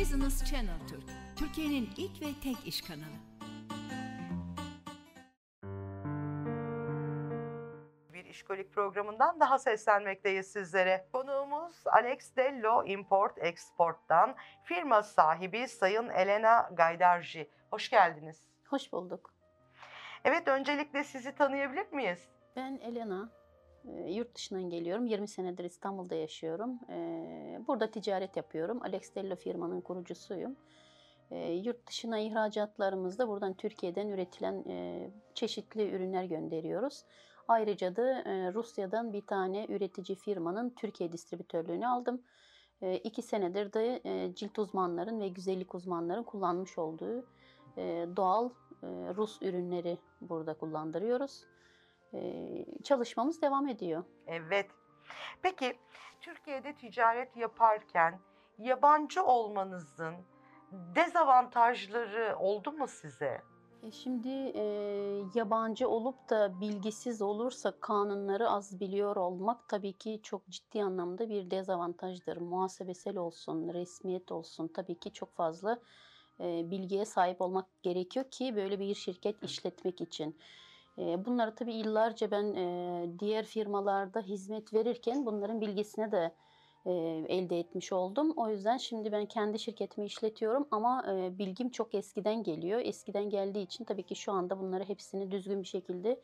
Business Channel Türk, Türkiye'nin ilk ve tek iş kanalı. Bir işkolik programından daha seslenmekteyiz sizlere. Konuğumuz Alex Dello Import Export'tan firma sahibi Sayın Elena Gaydarji. Hoş geldiniz. Hoş bulduk. Evet öncelikle sizi tanıyabilir miyiz? Ben Elena. Ee, Yurt dışından geliyorum. 20 senedir İstanbul'da yaşıyorum. Ee, Burada ticaret yapıyorum. Alex Dello firmanın kurucusuyum. Ee, Yurt dışına ihracatlarımızda buradan Türkiye'den üretilen e, çeşitli ürünler gönderiyoruz. Ayrıca da e, Rusya'dan bir tane üretici firmanın Türkiye distribütörlüğünü aldım. İki senedir de e, cilt uzmanların ve güzellik uzmanların kullanmış olduğu doğal Rus ürünleri burada kullandırıyoruz. E, çalışmamız devam ediyor. Evet. Peki Türkiye'de ticaret yaparken yabancı olmanızın dezavantajları oldu mu size? E, Şimdi e, yabancı olup da bilgisiz olursa kanunları az biliyor olmak tabii ki çok ciddi anlamda bir dezavantajdır. Muhasebesel olsun, resmiyet olsun tabii ki çok fazla e, bilgiye sahip olmak gerekiyor ki böyle bir şirket işletmek için. Bunları tabii yıllarca ben diğer firmalarda hizmet verirken bunların bilgisine de elde etmiş oldum. O yüzden şimdi ben kendi şirketimi işletiyorum ama bilgim çok eskiden geliyor. Eskiden geldiği için tabii ki şu anda bunları hepsini düzgün bir şekilde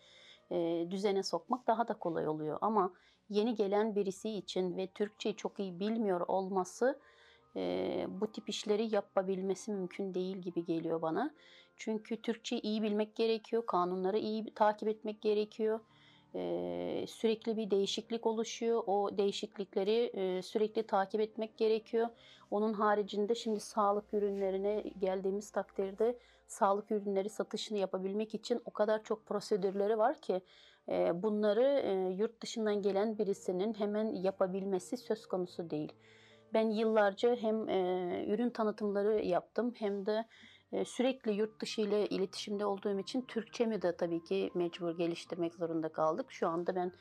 düzene sokmak daha da kolay oluyor. Ama yeni gelen birisi için ve Türkçeyi çok iyi bilmiyor olması bu tip işleri yapabilmesi mümkün değil gibi geliyor bana. Çünkü Türkçeyi iyi bilmek gerekiyor, kanunları iyi takip etmek gerekiyor. Ee, sürekli bir değişiklik oluşuyor. O değişiklikleri e, sürekli takip etmek gerekiyor. Onun haricinde şimdi sağlık ürünlerine geldiğimiz takdirde sağlık ürünleri satışını yapabilmek için o kadar çok prosedürleri var ki e, bunları e, yurt dışından gelen birisinin hemen yapabilmesi söz konusu değil. Ben yıllarca hem e, ürün tanıtımları yaptım hem de sürekli yurt dışı ile iletişimde olduğum için Türkçemi de tabii ki mecbur geliştirmek zorunda kaldık. Şu anda ben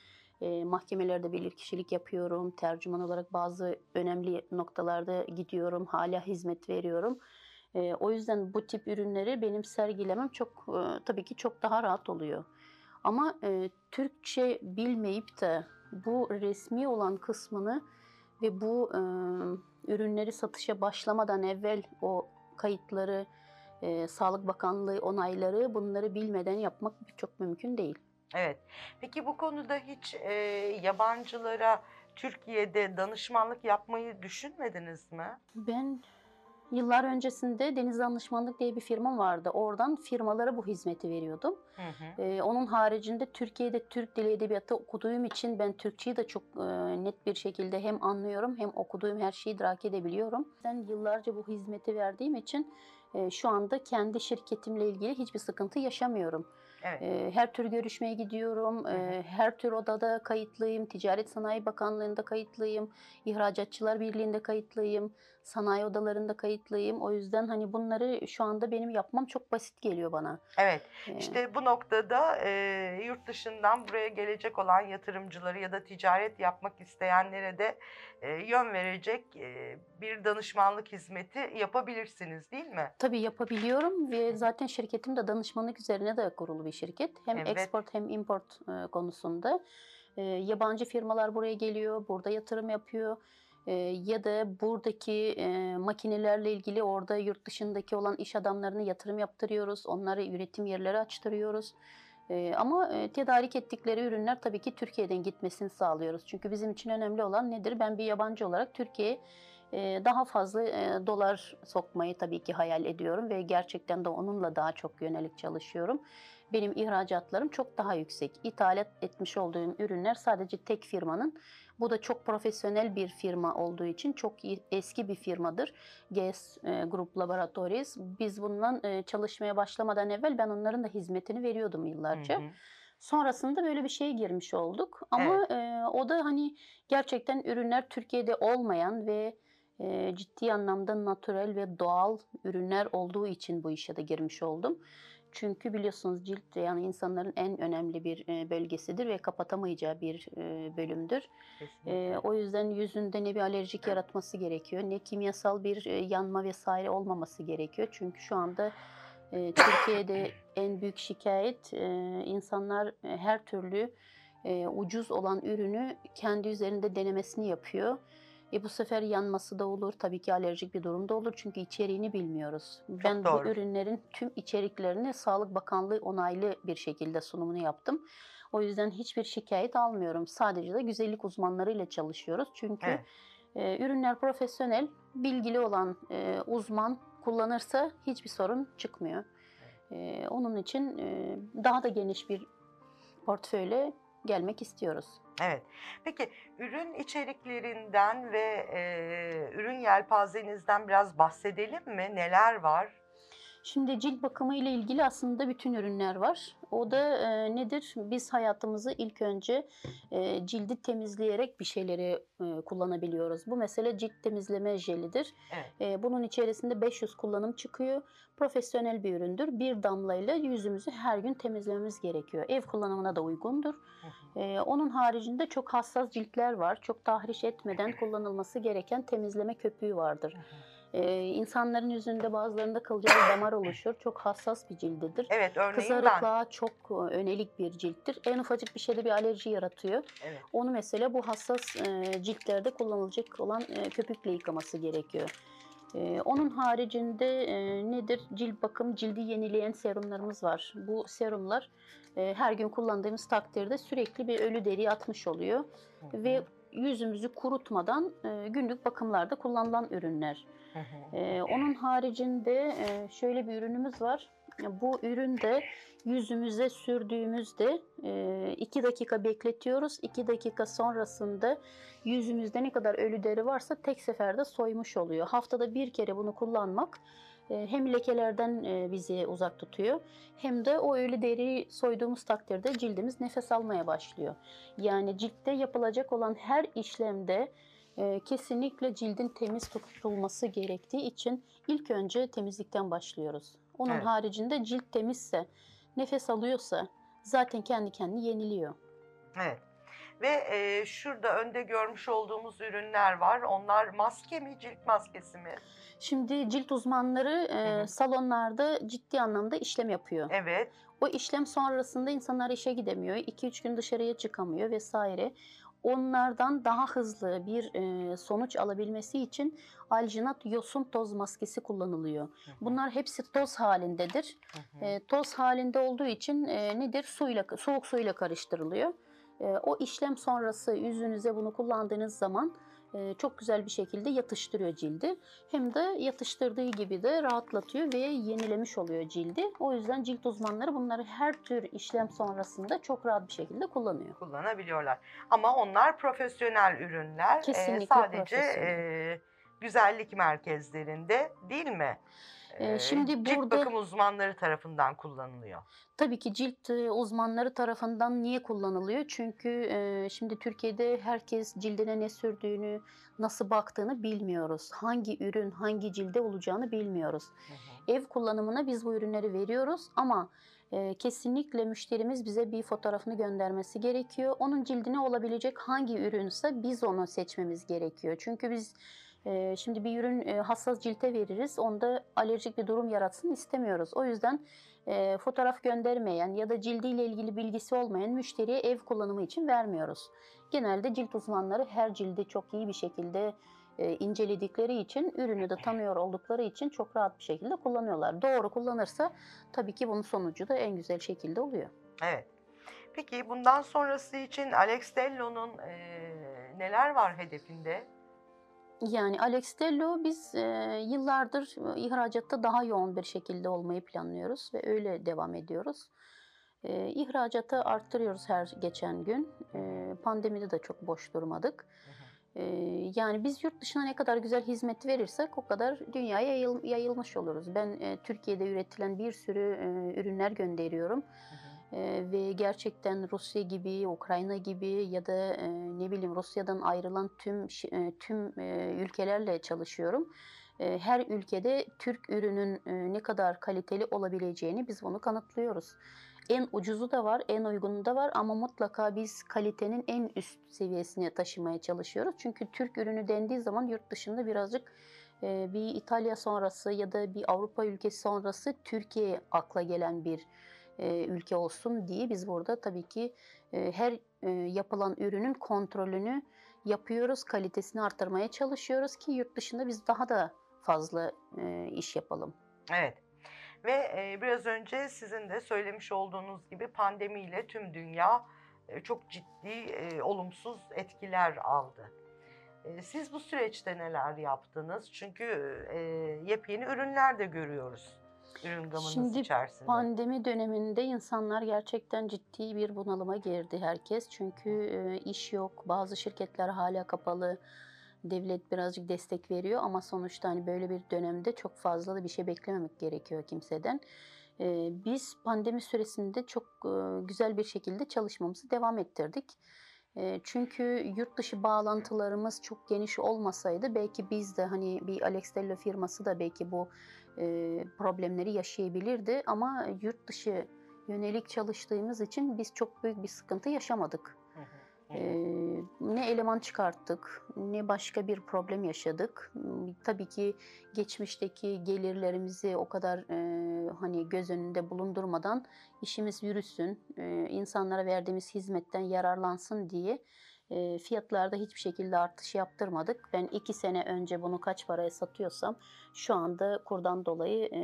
mahkemelerde bilirkişilik yapıyorum, tercüman olarak bazı önemli noktalarda gidiyorum, hala hizmet veriyorum. O yüzden bu tip ürünleri benim sergilemem çok tabii ki çok daha rahat oluyor. Ama Türkçe bilmeyip de bu resmi olan kısmını ve bu ürünleri satışa başlamadan evvel o kayıtları, e, Sağlık Bakanlığı onayları bunları bilmeden yapmak çok mümkün değil. Evet. Peki bu konuda hiç e, yabancılara Türkiye'de danışmanlık yapmayı düşünmediniz mi? Ben yıllar öncesinde Deniz Danışmanlık diye bir firmam vardı. Oradan firmalara bu hizmeti veriyordum. Hı hı. Ee, onun haricinde Türkiye'de Türk Dili Edebiyatı okuduğum için ben Türkçeyi de çok e, net bir şekilde hem anlıyorum hem okuduğum her şeyi idrak edebiliyorum. Ben yıllarca bu hizmeti verdiğim için e, şu anda kendi şirketimle ilgili hiçbir sıkıntı yaşamıyorum. Evet. E, her tür görüşmeye gidiyorum, e, her tür odada kayıtlıyım, Ticaret Sanayi Bakanlığı'nda kayıtlıyım, İhracatçılar Birliği'nde kayıtlıyım, sanayi odalarında kayıtlıyım. O yüzden hani bunları şu anda benim yapmam çok basit geliyor bana. Evet. İşte bu noktada e, yurt dışından buraya gelecek olan yatırımcıları ya da ticaret yapmak isteyenlere de e, yön verecek e, bir danışmanlık hizmeti yapabilirsiniz değil mi? Tabii yapabiliyorum ve zaten şirketim de danışmanlık üzerine de kurulu bir şirket. Hem Evet. export hem import e, konusunda. E, yabancı firmalar buraya geliyor, burada yatırım yapıyor. E, ya da buradaki makinelerle ilgili orada yurt dışındaki olan iş adamlarına yatırım yaptırıyoruz. Onlara üretim yerleri açtırıyoruz. Ama tedarik ettikleri ürünler tabii ki Türkiye'den gitmesini sağlıyoruz. Çünkü bizim için önemli olan nedir? Ben bir yabancı olarak Türkiye'ye daha fazla e, dolar sokmayı tabii ki hayal ediyorum ve gerçekten de onunla daha çok yönelik çalışıyorum. Benim ihracatlarım çok daha yüksek. İthalat etmiş olduğum ürünler sadece tek firmanın. Bu da çok profesyonel bir firma olduğu için çok eski bir firmadır. GES e, Group Laboratories. Biz bundan e, çalışmaya başlamadan evvel ben onların da hizmetini veriyordum yıllarca. Hı hı. Sonrasında böyle bir şeye girmiş olduk. Ama e, o da hani gerçekten ürünler Türkiye'de olmayan ve ciddi anlamda natürel ve doğal ürünler olduğu için bu işe de girmiş oldum. Çünkü biliyorsunuz cilt yani insanların en önemli bir e, bölgesidir ve kapatamayacağı bir e, bölümdür. Kesinlikle. E, o yüzden yüzünde ne bir alerjik yaratması gerekiyor ne kimyasal bir e, yanma vesaire olmaması gerekiyor. Çünkü şu anda Türkiye'de en büyük şikayet insanlar her türlü ucuz olan ürünü kendi üzerinde denemesini yapıyor. E bu sefer yanması da olur. Tabii ki alerjik bir durum da olur. Çünkü içeriğini bilmiyoruz. ben doğru. bu ürünlerin tüm içeriklerini Sağlık Bakanlığı onaylı bir şekilde sunumunu yaptım. O yüzden hiçbir şikayet almıyorum. Sadece de güzellik uzmanlarıyla çalışıyoruz. Çünkü Evet. e, ürünler profesyonel, bilgili olan e, uzman kullanırsa hiçbir sorun çıkmıyor. E, onun için e, daha da geniş bir portföyle gelmek istiyoruz. Evet. Peki ürün içeriklerinden ve e, ürün yelpazenizden biraz bahsedelim mi? Neler var? Şimdi cilt bakımı ile ilgili aslında bütün ürünler var. O da e, nedir? Biz hayatımızı ilk önce e, cildi temizleyerek bir şeyleri e, kullanabiliyoruz. Bu mesele cilt temizleme jelidir. Evet. E, bunun içerisinde 500 kullanım çıkıyor. Profesyonel bir üründür. Bir damlayla yüzümüzü her gün temizlememiz gerekiyor. Ev kullanımına da uygundur. Hı hı. E, onun haricinde çok hassas ciltler var. Çok tahriş etmeden kullanılması gereken temizleme köpüğü vardır. Hı hı. Ee, insanların yüzünde bazılarında kılcal damar oluşur. Çok hassas bir cildidir. Evet örneğin ben. Kızarıklığa çok e, önelik bir cilttir. En ufacık bir şeyde bir alerji yaratıyor. Evet. Onu mesela bu hassas e, ciltlerde kullanılacak olan e, köpükle yıkaması gerekiyor. E, onun haricinde e, nedir? Cilt bakım, cildi yenileyen serumlarımız var. Bu serumlar e, her gün kullandığımız takdirde sürekli bir ölü deriyi atmış oluyor. Hı hı. Ve yüzümüzü kurutmadan e, günlük bakımlarda kullanılan ürünler. Ee, onun haricinde e, şöyle bir ürünümüz var. Bu ürün de yüzümüze sürdüğümüzde 2 dakika bekletiyoruz. 2 dakika sonrasında yüzümüzde ne kadar ölü deri varsa tek seferde soymuş oluyor. Haftada bir kere bunu kullanmak e, hem lekelerden e, bizi uzak tutuyor hem de o ölü deriyi soyduğumuz takdirde cildimiz nefes almaya başlıyor. Yani ciltte yapılacak olan her işlemde e, kesinlikle cildin temiz tutulması gerektiği için ilk önce temizlikten başlıyoruz. Onun Evet. haricinde cilt temizse, nefes alıyorsa zaten kendi kendini yeniliyor. Evet. Ve e, şurada önde görmüş olduğumuz ürünler var. Onlar maske mi, cilt maskesi mi? Şimdi cilt uzmanları e, Hı hı. salonlarda ciddi anlamda işlem yapıyor. Evet. O işlem sonrasında insanlar işe gidemiyor, 2-3 gün dışarıya çıkamıyor vesaire. Onlardan daha hızlı bir e, sonuç alabilmesi için alginat yosun toz maskesi kullanılıyor. Hı hı. Bunlar hepsi toz halindedir. Hı hı. E, toz halinde olduğu için e, nedir? Suyla soğuk suyla karıştırılıyor. E, o işlem sonrası yüzünüze bunu kullandığınız zaman e, çok güzel bir şekilde yatıştırıyor cildi. Hem de yatıştırdığı gibi de rahatlatıyor ve yenilemiş oluyor cildi. O yüzden cilt uzmanları bunları her tür işlem sonrasında çok rahat bir şekilde kullanıyor. kullanabiliyorlar. Ama onlar profesyonel ürünler. Ee, Kesinlikle sadece profesyonel. e, güzellik merkezlerinde değil mi? Ee, Ee, şimdi cilt burada- bakım uzmanları tarafından kullanılıyor. Tabii ki cilt e, uzmanları tarafından niye kullanılıyor? Çünkü e, şimdi Türkiye'de herkes cildine ne sürdüğünü, nasıl baktığını bilmiyoruz. Hangi ürün hangi cilde olacağını bilmiyoruz. Hı hı. Ev kullanımına biz bu ürünleri veriyoruz ama e, kesinlikle müşterimiz bize bir fotoğrafını göndermesi gerekiyor. Onun cildine olabilecek hangi ürünse biz onu seçmemiz gerekiyor. Çünkü biz şimdi bir ürün e, hassas cilte veririz. Onda alerjik bir durum yaratsın istemiyoruz. O yüzden e, fotoğraf göndermeyen ya da cildiyle ilgili bilgisi olmayan müşteriye ev kullanımı için vermiyoruz. Genelde cilt uzmanları her cildi çok iyi bir şekilde e, inceledikleri için, ürünü de tanıyor oldukları için çok rahat bir şekilde kullanıyorlar. Doğru kullanırsa tabii ki bunun sonucu da en güzel şekilde oluyor. Evet. Peki bundan sonrası için Alex Dello'nun e, neler var hedefinde? Yani Alex Dello biz e, yıllardır ihracatta daha yoğun bir şekilde olmayı planlıyoruz ve öyle devam ediyoruz. E, ihracatı arttırıyoruz her geçen gün. E, pandemide de çok boş durmadık. E, yani biz yurt dışına ne kadar güzel hizmet verirsek o kadar dünyaya yayıl- yayılmış oluruz. Ben e, Türkiye'de üretilen bir sürü e, ürünler gönderiyorum. Hı ve gerçekten Rusya gibi, Ukrayna gibi ya da ne bileyim Rusya'dan ayrılan tüm tüm ülkelerle çalışıyorum. her ülkede Türk ürünün ne kadar kaliteli olabileceğini biz bunu kanıtlıyoruz. En ucuzu da var, en uygunu da var ama mutlaka biz kalitenin en üst seviyesine taşımaya çalışıyoruz. Çünkü Türk ürünü dendiği zaman yurt dışında birazcık bir İtalya sonrası ya da bir Avrupa ülkesi sonrası Türkiye akla gelen bir ülke olsun diye biz burada tabii ki e, her e, yapılan ürünün kontrolünü yapıyoruz, kalitesini artırmaya çalışıyoruz ki yurt dışında biz daha da fazla e, iş yapalım. Evet. Ve e, biraz önce sizin de söylemiş olduğunuz gibi pandemiyle tüm dünya e, çok ciddi e, olumsuz etkiler aldı. E, siz bu süreçte neler yaptınız? Çünkü e, yepyeni ürünler de görüyoruz ürün gamınız Şimdi içerisinde. Pandemi döneminde insanlar gerçekten ciddi bir bunalıma girdi herkes. Çünkü e, iş yok, bazı şirketler hala kapalı. Devlet birazcık destek veriyor ama sonuçta hani böyle bir dönemde çok fazla da bir şey beklememek gerekiyor kimseden. E, biz pandemi süresinde çok e, güzel bir şekilde çalışmamızı devam ettirdik. Çünkü yurt dışı bağlantılarımız çok geniş olmasaydı belki biz de hani bir Alex Dello firması da belki bu problemleri yaşayabilirdi ama yurt dışı yönelik çalıştığımız için biz çok büyük bir sıkıntı yaşamadık. Hı hı. Ee, ne eleman çıkarttık, ne başka bir problem yaşadık. Hmm, Tabii ki geçmişteki gelirlerimizi o kadar e, hani göz önünde bulundurmadan işimiz yürüsün, e, insanlara verdiğimiz hizmetten yararlansın diye e, fiyatlarda hiçbir şekilde artış yaptırmadık. Ben iki sene önce bunu kaç paraya satıyorsam şu anda kurdan dolayı e,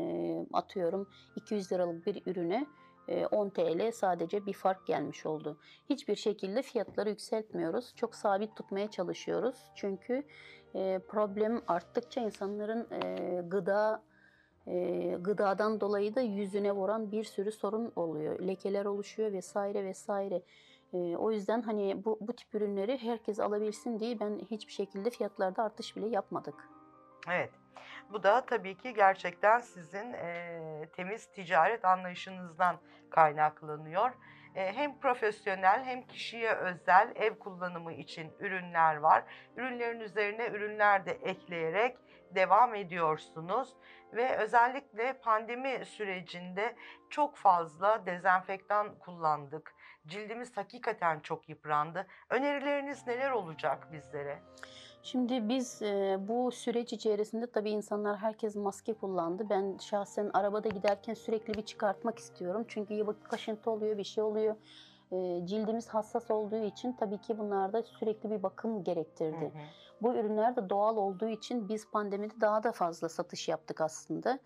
atıyorum 200 liralık bir ürüne e, 10 TL sadece bir fark gelmiş oldu. Hiçbir şekilde fiyatları yükseltmiyoruz. Çok sabit tutmaya çalışıyoruz. Çünkü e, problem arttıkça insanların e, gıda e, gıdadan dolayı da yüzüne vuran bir sürü sorun oluyor. Lekeler oluşuyor vesaire vesaire. O yüzden hani bu, bu tip ürünleri herkes alabilsin diye ben hiçbir şekilde fiyatlarda artış bile yapmadık. Evet. Bu da tabii ki gerçekten sizin e, temiz ticaret anlayışınızdan kaynaklanıyor. E, hem profesyonel hem kişiye özel ev kullanımı için ürünler var. Ürünlerin üzerine ürünler de ekleyerek devam ediyorsunuz ve özellikle pandemi sürecinde çok fazla dezenfektan kullandık. Cildimiz hakikaten çok yıprandı. Önerileriniz neler olacak bizlere? Şimdi biz e, bu süreç içerisinde tabii insanlar herkes maske kullandı. Ben şahsen arabada giderken sürekli bir çıkartmak istiyorum. Çünkü ya kaşıntı oluyor, bir şey oluyor. E, cildimiz hassas olduğu için tabii ki bunlarda sürekli bir bakım gerektirdi. Hı hı. Bu ürünler de doğal olduğu için biz pandemide daha da fazla satış yaptık aslında.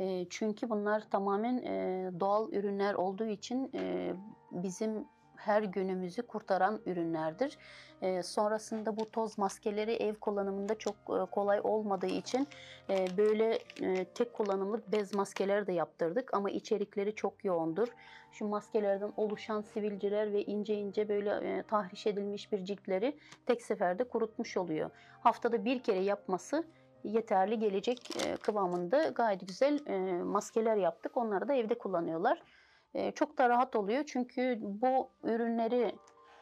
E, çünkü bunlar tamamen e, doğal ürünler olduğu için e, bizim her günümüzü kurtaran ürünlerdir. E, sonrasında bu toz maskeleri ev kullanımında çok e, kolay olmadığı için e, böyle e, tek kullanımlık bez maskeler de yaptırdık ama içerikleri çok yoğundur. Şu maskelerden oluşan sivilceler ve ince ince böyle e, tahriş edilmiş bir ciltleri tek seferde kurutmuş oluyor. Haftada bir kere yapması yeterli gelecek e, kıvamında gayet güzel e, maskeler yaptık. Onları da evde kullanıyorlar. E, çok da rahat oluyor çünkü bu ürünleri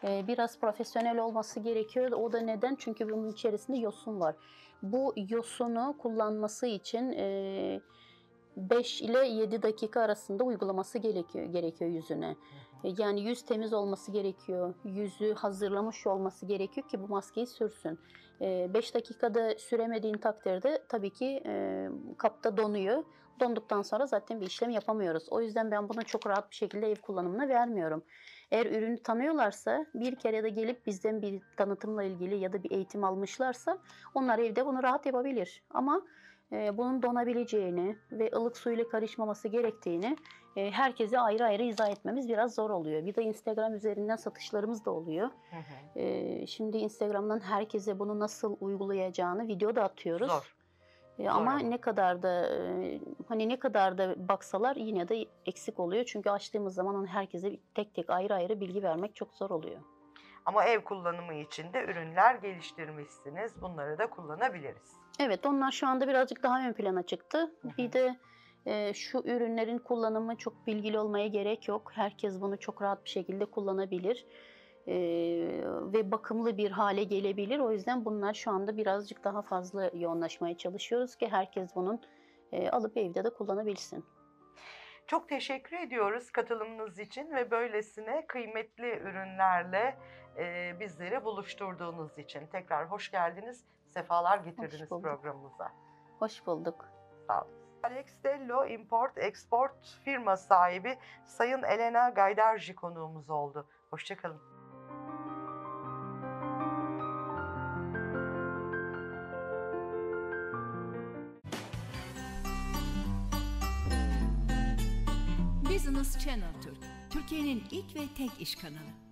biraz profesyonel olması gerekiyor. O da neden? Çünkü bunun içerisinde yosun var. Bu yosunu kullanması için e, 5 ile 7 dakika arasında uygulaması gerekiyor gerekiyor yüzüne. Yani yüz temiz olması gerekiyor. Yüzü hazırlamış olması gerekiyor ki bu maskeyi sürsün. 5 dakikada süremediğin takdirde tabii ki e, kapta donuyor. Donduktan sonra zaten bir işlem yapamıyoruz. O yüzden ben bunu çok rahat bir şekilde ev kullanımına vermiyorum. Eğer ürünü tanıyorlarsa bir kere de gelip bizden bir tanıtımla ilgili ya da bir eğitim almışlarsa onlar evde bunu rahat yapabilir. Ama bunun donabileceğini ve ılık suyla karışmaması gerektiğini e, herkese ayrı ayrı izah etmemiz biraz zor oluyor. Bir de Instagram üzerinden satışlarımız da oluyor. Hı hı. E, şimdi Instagram'dan herkese bunu nasıl uygulayacağını video da atıyoruz. Zor. E, Zor ama ama. ne kadar da e, hani ne kadar da baksalar yine de eksik oluyor. Çünkü açtığımız zaman onu herkese tek tek ayrı ayrı bilgi vermek çok zor oluyor. Ama ev kullanımı için de ürünler geliştirmişsiniz. Bunları da kullanabiliriz. Evet onlar şu anda birazcık daha ön plana çıktı. Hı hı. Bir de e, şu ürünlerin kullanımı çok bilgili olmaya gerek yok. Herkes bunu çok rahat bir şekilde kullanabilir. e, ve bakımlı bir hale gelebilir. O yüzden bunlar şu anda birazcık daha fazla yoğunlaşmaya çalışıyoruz ki herkes bunun e, alıp evde de kullanabilsin. Çok teşekkür ediyoruz katılımınız için ve böylesine kıymetli ürünlerle e, bizleri buluşturduğunuz için. Tekrar hoş geldiniz, sefalar getirdiniz bulduk. programımıza. Hoş bulduk. Sağ olun. Alex Dello Import Export firma sahibi Sayın Elena Gaydarji konuğumuz oldu. Hoşçakalın. Business Channel Türk, Türkiye'nin ilk ve tek iş kanalı.